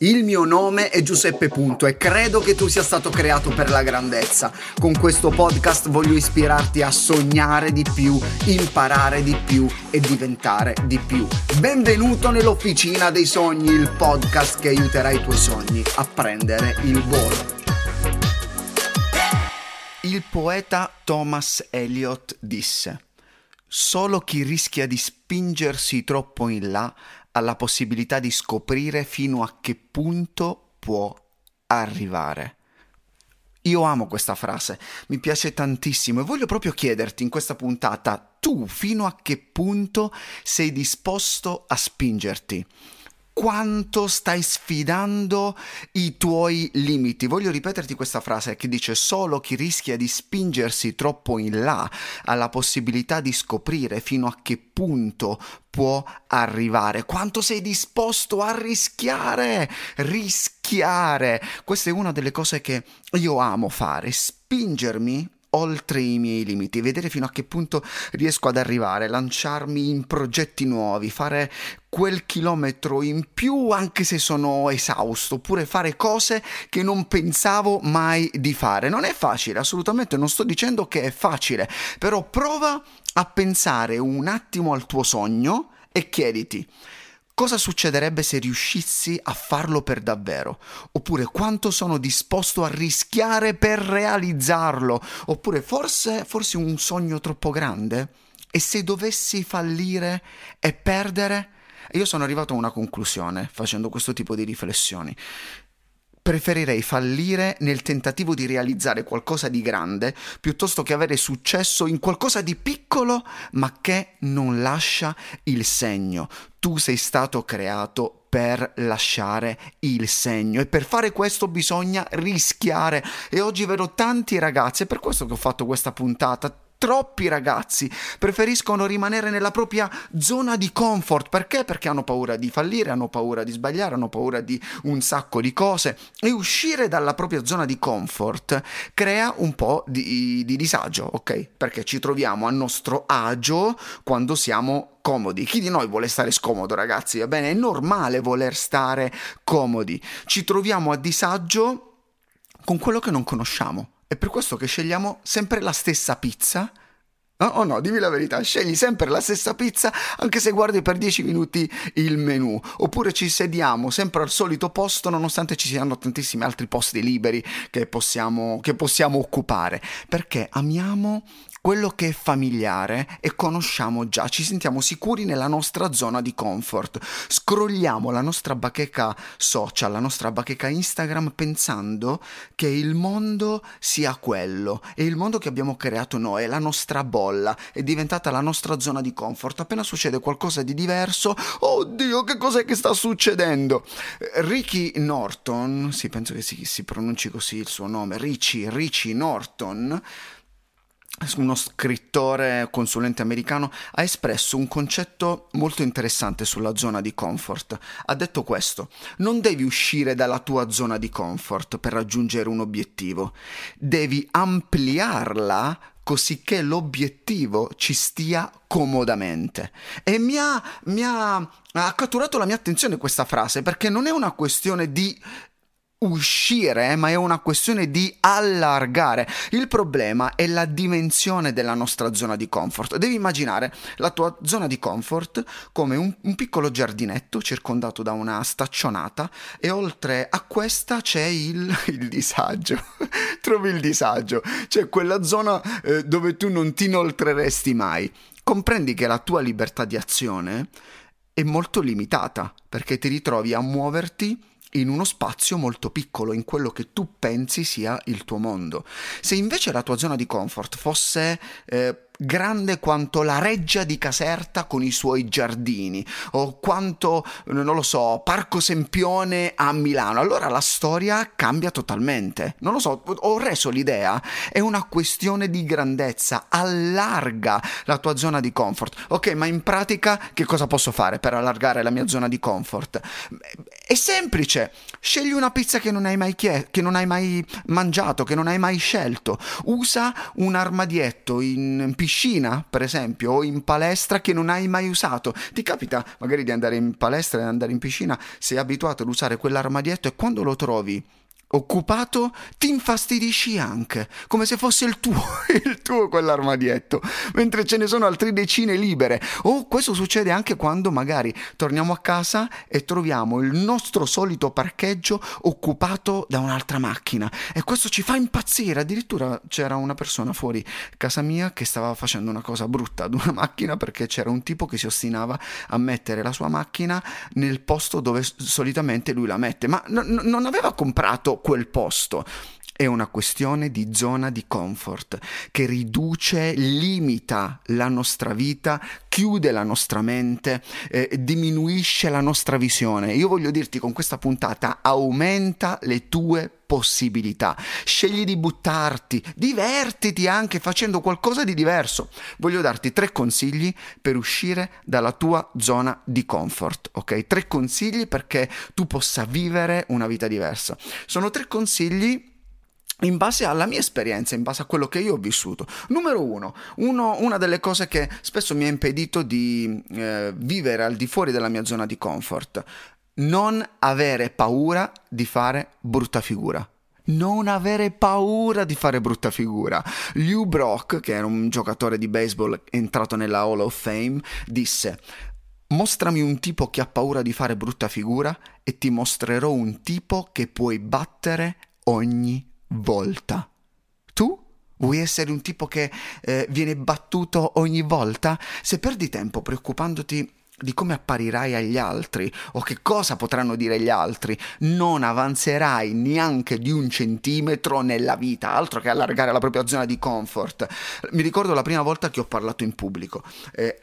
Il mio nome è Giuseppe Punto e credo che tu sia stato creato per la grandezza. Con questo podcast voglio ispirarti a sognare di più, imparare di più e diventare di più. Benvenuto nell'Officina dei Sogni, il podcast che aiuterà i tuoi sogni a prendere il volo. Il poeta Thomas Eliot disse Solo chi rischia di spingersi troppo in là ha la possibilità di scoprire fino a che punto può arrivare. Io amo questa frase, mi piace tantissimo e voglio proprio chiederti in questa puntata, tu fino a che punto sei disposto a spingerti? Quanto stai sfidando i tuoi limiti. Voglio ripeterti questa frase che dice solo chi rischia di spingersi troppo in là ha la possibilità di scoprire fino a che punto può arrivare, quanto sei disposto a rischiare, rischiare. Questa è una delle cose che io amo fare, spingermi oltre i miei limiti, vedere fino a che punto riesco ad arrivare, lanciarmi in progetti nuovi, fare quel chilometro in più anche se sono esausto, oppure fare cose che non pensavo mai di fare. Non è facile, assolutamente non sto dicendo che è facile, però prova a pensare un attimo al tuo sogno e chiediti Cosa succederebbe se riuscissi a farlo per davvero? Oppure quanto sono disposto a rischiare per realizzarlo? Oppure forse, forse un sogno troppo grande? E se dovessi fallire e perdere? Io sono arrivato a una conclusione facendo questo tipo di riflessioni preferirei fallire nel tentativo di realizzare qualcosa di grande piuttosto che avere successo in qualcosa di piccolo ma che non lascia il segno. Tu sei stato creato per lasciare il segno e per fare questo bisogna rischiare e oggi vedo tanti ragazzi, è per questo che ho fatto questa puntata, troppi ragazzi preferiscono rimanere nella propria zona di comfort. Perché? Perché hanno paura di fallire, hanno paura di sbagliare, hanno paura di un sacco di cose e uscire dalla propria zona di comfort crea un po' di, di disagio, ok? Perché ci troviamo a nostro agio quando siamo comodi. Chi di noi vuole stare scomodo, ragazzi? Va bene, è normale voler stare comodi. Ci troviamo a disagio con quello che non conosciamo. È per questo che scegliamo sempre la stessa pizza. No, oh no, dimmi la verità, scegli sempre la stessa pizza anche se guardi per 10 minuti il menu, oppure ci sediamo sempre al solito posto nonostante ci siano tantissimi altri posti liberi che possiamo, che possiamo occupare, perché amiamo quello che è familiare e conosciamo già, ci sentiamo sicuri nella nostra zona di comfort. Scrolliamo la nostra bacheca social, la nostra bacheca Instagram pensando che il mondo sia quello, è il mondo che abbiamo creato noi, è la nostra bolla, è diventata la nostra zona di comfort. Appena succede qualcosa di diverso, oddio, che cos'è che sta succedendo? Ricky Norton, sì, penso che si, si pronunci così il suo nome, Richie, Richie Norton, uno scrittore consulente americano, ha espresso un concetto molto interessante sulla zona di comfort. Ha detto questo, non devi uscire dalla tua zona di comfort per raggiungere un obiettivo, devi ampliarla così che l'obiettivo ci stia comodamente. E mi ha, mi ha, ha catturato la mia attenzione questa frase perché non è una questione di uscire, ma è una questione di allargare. Il problema è la dimensione della nostra zona di comfort. Devi immaginare la tua zona di comfort come un, un piccolo giardinetto circondato da una staccionata e oltre a questa c'è il, il disagio. Trovi il disagio, c'è quella zona eh, dove tu non ti inoltreresti mai. Comprendi che la tua libertà di azione è molto limitata perché ti ritrovi a muoverti in uno spazio molto piccolo, in quello che tu pensi sia il tuo mondo. Se invece la tua zona di comfort fosse eh, grande quanto la reggia di Caserta con i suoi giardini o quanto, non lo so, Parco Sempione a Milano. Allora la storia cambia totalmente. Non lo so, ho reso l'idea, è una questione di grandezza, allarga la tua zona di comfort. Ok, ma in pratica che cosa posso fare per allargare la mia zona di comfort? È semplice, scegli una pizza che non hai mai, chie- che non hai mai mangiato, che non hai mai scelto. Usa un armadietto in piscina, per esempio, o in palestra che non hai mai usato. Ti capita magari di andare in palestra e andare in piscina, sei abituato ad usare quell'armadietto e quando lo trovi occupato, ti infastidisci anche, come se fosse il tuo, il tuo quell'armadietto, mentre ce ne sono altre decine libere. O questo succede anche quando magari torniamo a casa e troviamo il nostro solito parcheggio occupato da un'altra macchina e questo ci fa impazzire. Addirittura c'era una persona fuori casa mia che stava facendo una cosa brutta ad una macchina perché c'era un tipo che si ostinava a mettere la sua macchina nel posto dove solitamente lui la mette, ma n- non aveva comprato quel posto. È una questione di zona di comfort che riduce, limita la nostra vita, chiude la nostra mente, eh, diminuisce la nostra visione. Io voglio dirti con questa puntata aumenta le tue possibilità. Scegli di buttarti, divertiti anche facendo qualcosa di diverso. Voglio darti tre consigli per uscire dalla tua zona di comfort, ok? Tre consigli perché tu possa vivere una vita diversa. Sono tre consigli in base alla mia esperienza, in base a quello che io ho vissuto. Numero uno, uno una delle cose che spesso mi ha impedito di eh, vivere al di fuori della mia zona di comfort, non avere paura di fare brutta figura. Non avere paura di fare brutta figura. Lew Brock, che era un giocatore di baseball entrato nella Hall of Fame, disse Mostrami un tipo che ha paura di fare brutta figura e ti mostrerò un tipo che puoi battere ogni volta. Tu vuoi essere un tipo che eh, viene battuto ogni volta? Se perdi tempo preoccupandoti di come apparirai agli altri o che cosa potranno dire gli altri, non avanzerai neanche di un centimetro nella vita, altro che allargare la propria zona di comfort. Mi ricordo la prima volta che ho parlato in pubblico. Eh,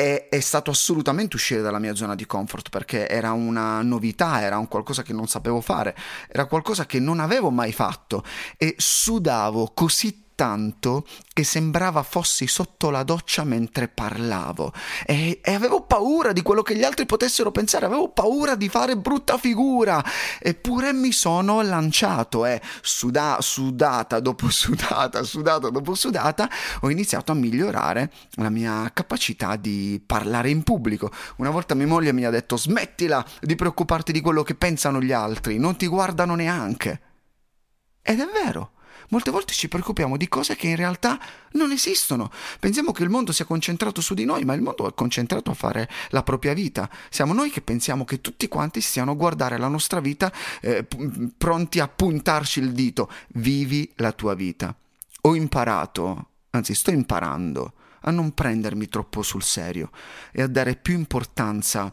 è, è, stato assolutamente uscire dalla mia zona di comfort perché era una novità, era un qualcosa che non sapevo fare, era qualcosa che non avevo mai fatto e sudavo così tanto che sembrava fossi sotto la doccia mentre parlavo e, e, avevo paura di quello che gli altri potessero pensare, avevo paura di fare brutta figura, eppure mi sono lanciato e suda, sudata dopo sudata, sudata dopo sudata, ho iniziato a migliorare la mia capacità di parlare in pubblico. Una volta mia moglie mi ha detto smettila di preoccuparti di quello che pensano gli altri, non ti guardano neanche. Ed è vero. Molte volte ci preoccupiamo di cose che in realtà non esistono. Pensiamo che il mondo sia concentrato su di noi, ma il mondo è concentrato a fare la propria vita. Siamo noi che pensiamo che tutti quanti stiano a guardare la nostra vita eh, p- pronti a puntarci il dito. Vivi la tua vita. Ho imparato, anzi sto imparando, a non prendermi troppo sul serio e a dare più importanza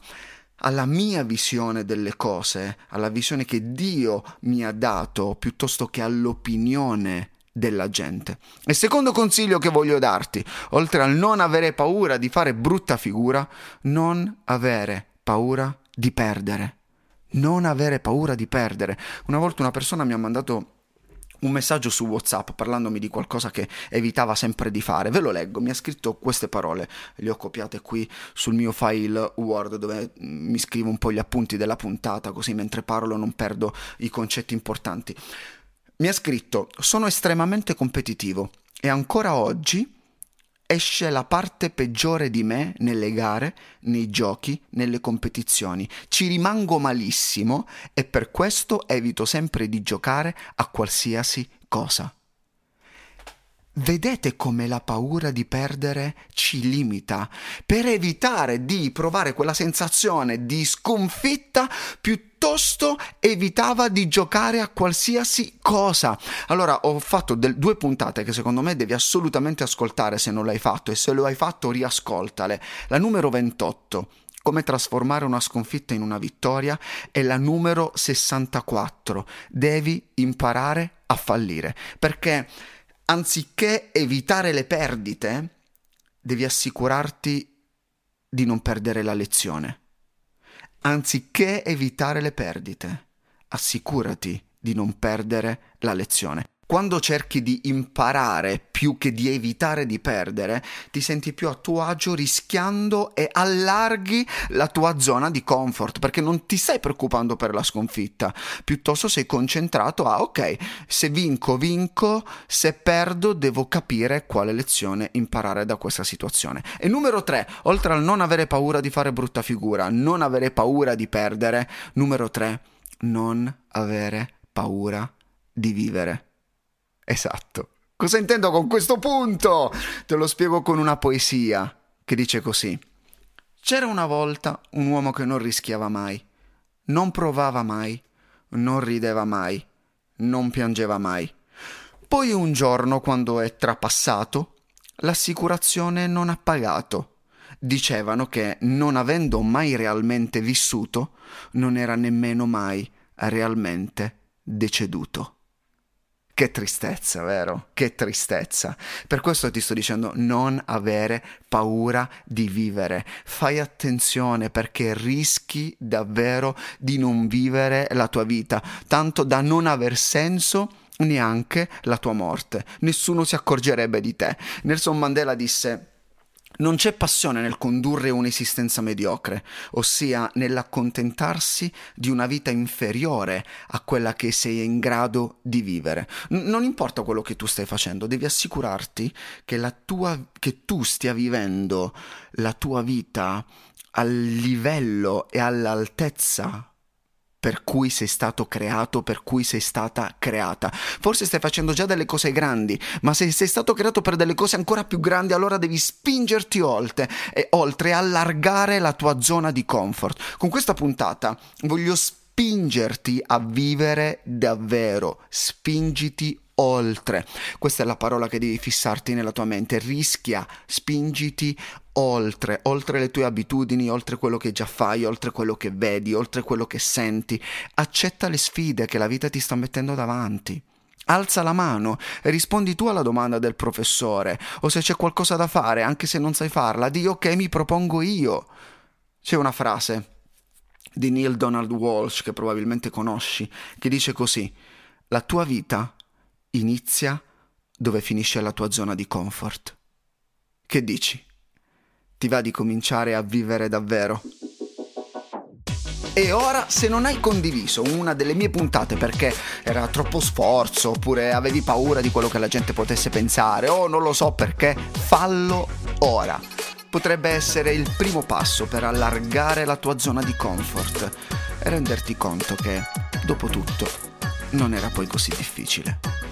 alla mia visione delle cose, alla visione che Dio mi ha dato, piuttosto che all'opinione della gente. E secondo consiglio che voglio darti, oltre al non avere paura di fare brutta figura, non avere paura di perdere. Non avere paura di perdere. Una volta una persona mi ha mandato un messaggio su WhatsApp parlandomi di qualcosa che evitava sempre di fare. Ve lo leggo, mi ha scritto queste parole, le ho copiate qui sul mio file Word dove mi scrivo un po' gli appunti della puntata, così mentre parlo non perdo i concetti importanti. Mi ha scritto: Sono estremamente competitivo e ancora oggi esce la parte peggiore di me nelle gare, nei giochi, nelle competizioni. Ci rimango malissimo e per questo evito sempre di giocare a qualsiasi cosa. Vedete come la paura di perdere ci limita? Per evitare di provare quella sensazione di sconfitta, piuttosto evitava di giocare a qualsiasi cosa. Allora ho fatto del, due puntate che secondo me devi assolutamente ascoltare se non l'hai fatto e se lo hai fatto riascoltale. La numero 28 come trasformare una sconfitta in una vittoria e la numero 64 devi imparare a fallire perché anziché evitare le perdite, devi assicurarti di non perdere la lezione. Anziché evitare le perdite, assicurati di non perdere la lezione. Quando cerchi di imparare più che di evitare di perdere, ti senti più a tuo agio rischiando e allarghi la tua zona di comfort perché non ti stai preoccupando per la sconfitta, piuttosto sei concentrato a ok, se vinco vinco, se perdo devo capire quale lezione imparare da questa situazione. E numero tre, oltre al non avere paura di fare brutta figura, non avere paura di perdere, numero tre, non avere paura di vivere. Esatto. Cosa intendo con questo punto? Te lo spiego con una poesia che dice così. C'era una volta un uomo che non rischiava mai, non provava mai, non rideva mai, non piangeva mai. Poi un giorno, quando è trapassato, l'assicurazione non ha pagato. Dicevano che, non avendo mai realmente vissuto, non era nemmeno mai realmente deceduto. Che tristezza, vero? Che tristezza. Per questo ti sto dicendo non avere paura di vivere. Fai attenzione perché rischi davvero di non vivere la tua vita, tanto da non aver senso neanche la tua morte. Nessuno si accorgerebbe di te. Nelson Mandela disse non c'è passione nel condurre un'esistenza mediocre, ossia nell'accontentarsi di una vita inferiore a quella che sei in grado di vivere. N- non importa quello che tu stai facendo, devi assicurarti che, tua, che tu stia vivendo la tua vita al livello e all'altezza per cui sei stato creato, per cui sei stata creata. Forse stai facendo già delle cose grandi, ma se sei stato creato per delle cose ancora più grandi, allora devi spingerti oltre e oltre allargare la tua zona di comfort. Con questa puntata voglio spingerti a vivere davvero, spingiti oltre. Questa è la parola che devi fissarti nella tua mente. Rischia, spingiti oltre, oltre le tue abitudini, oltre quello che già fai, oltre quello che vedi, oltre quello che senti. Accetta le sfide che la vita ti sta mettendo davanti. Alza la mano e rispondi tu alla domanda del professore, o se c'è qualcosa da fare, anche se non sai farla, di ok, mi propongo io. C'è una frase di Neil Donald Walsh che probabilmente conosci, che dice così: La tua vita inizia dove finisce la tua zona di comfort. Che dici? Ti va di cominciare a vivere davvero? E ora, se non hai condiviso una delle mie puntate perché era troppo sforzo, oppure avevi paura di quello che la gente potesse pensare, o non lo so perché, fallo ora. Potrebbe essere il primo passo per allargare la tua zona di comfort e renderti conto che, dopo tutto, non era poi così difficile.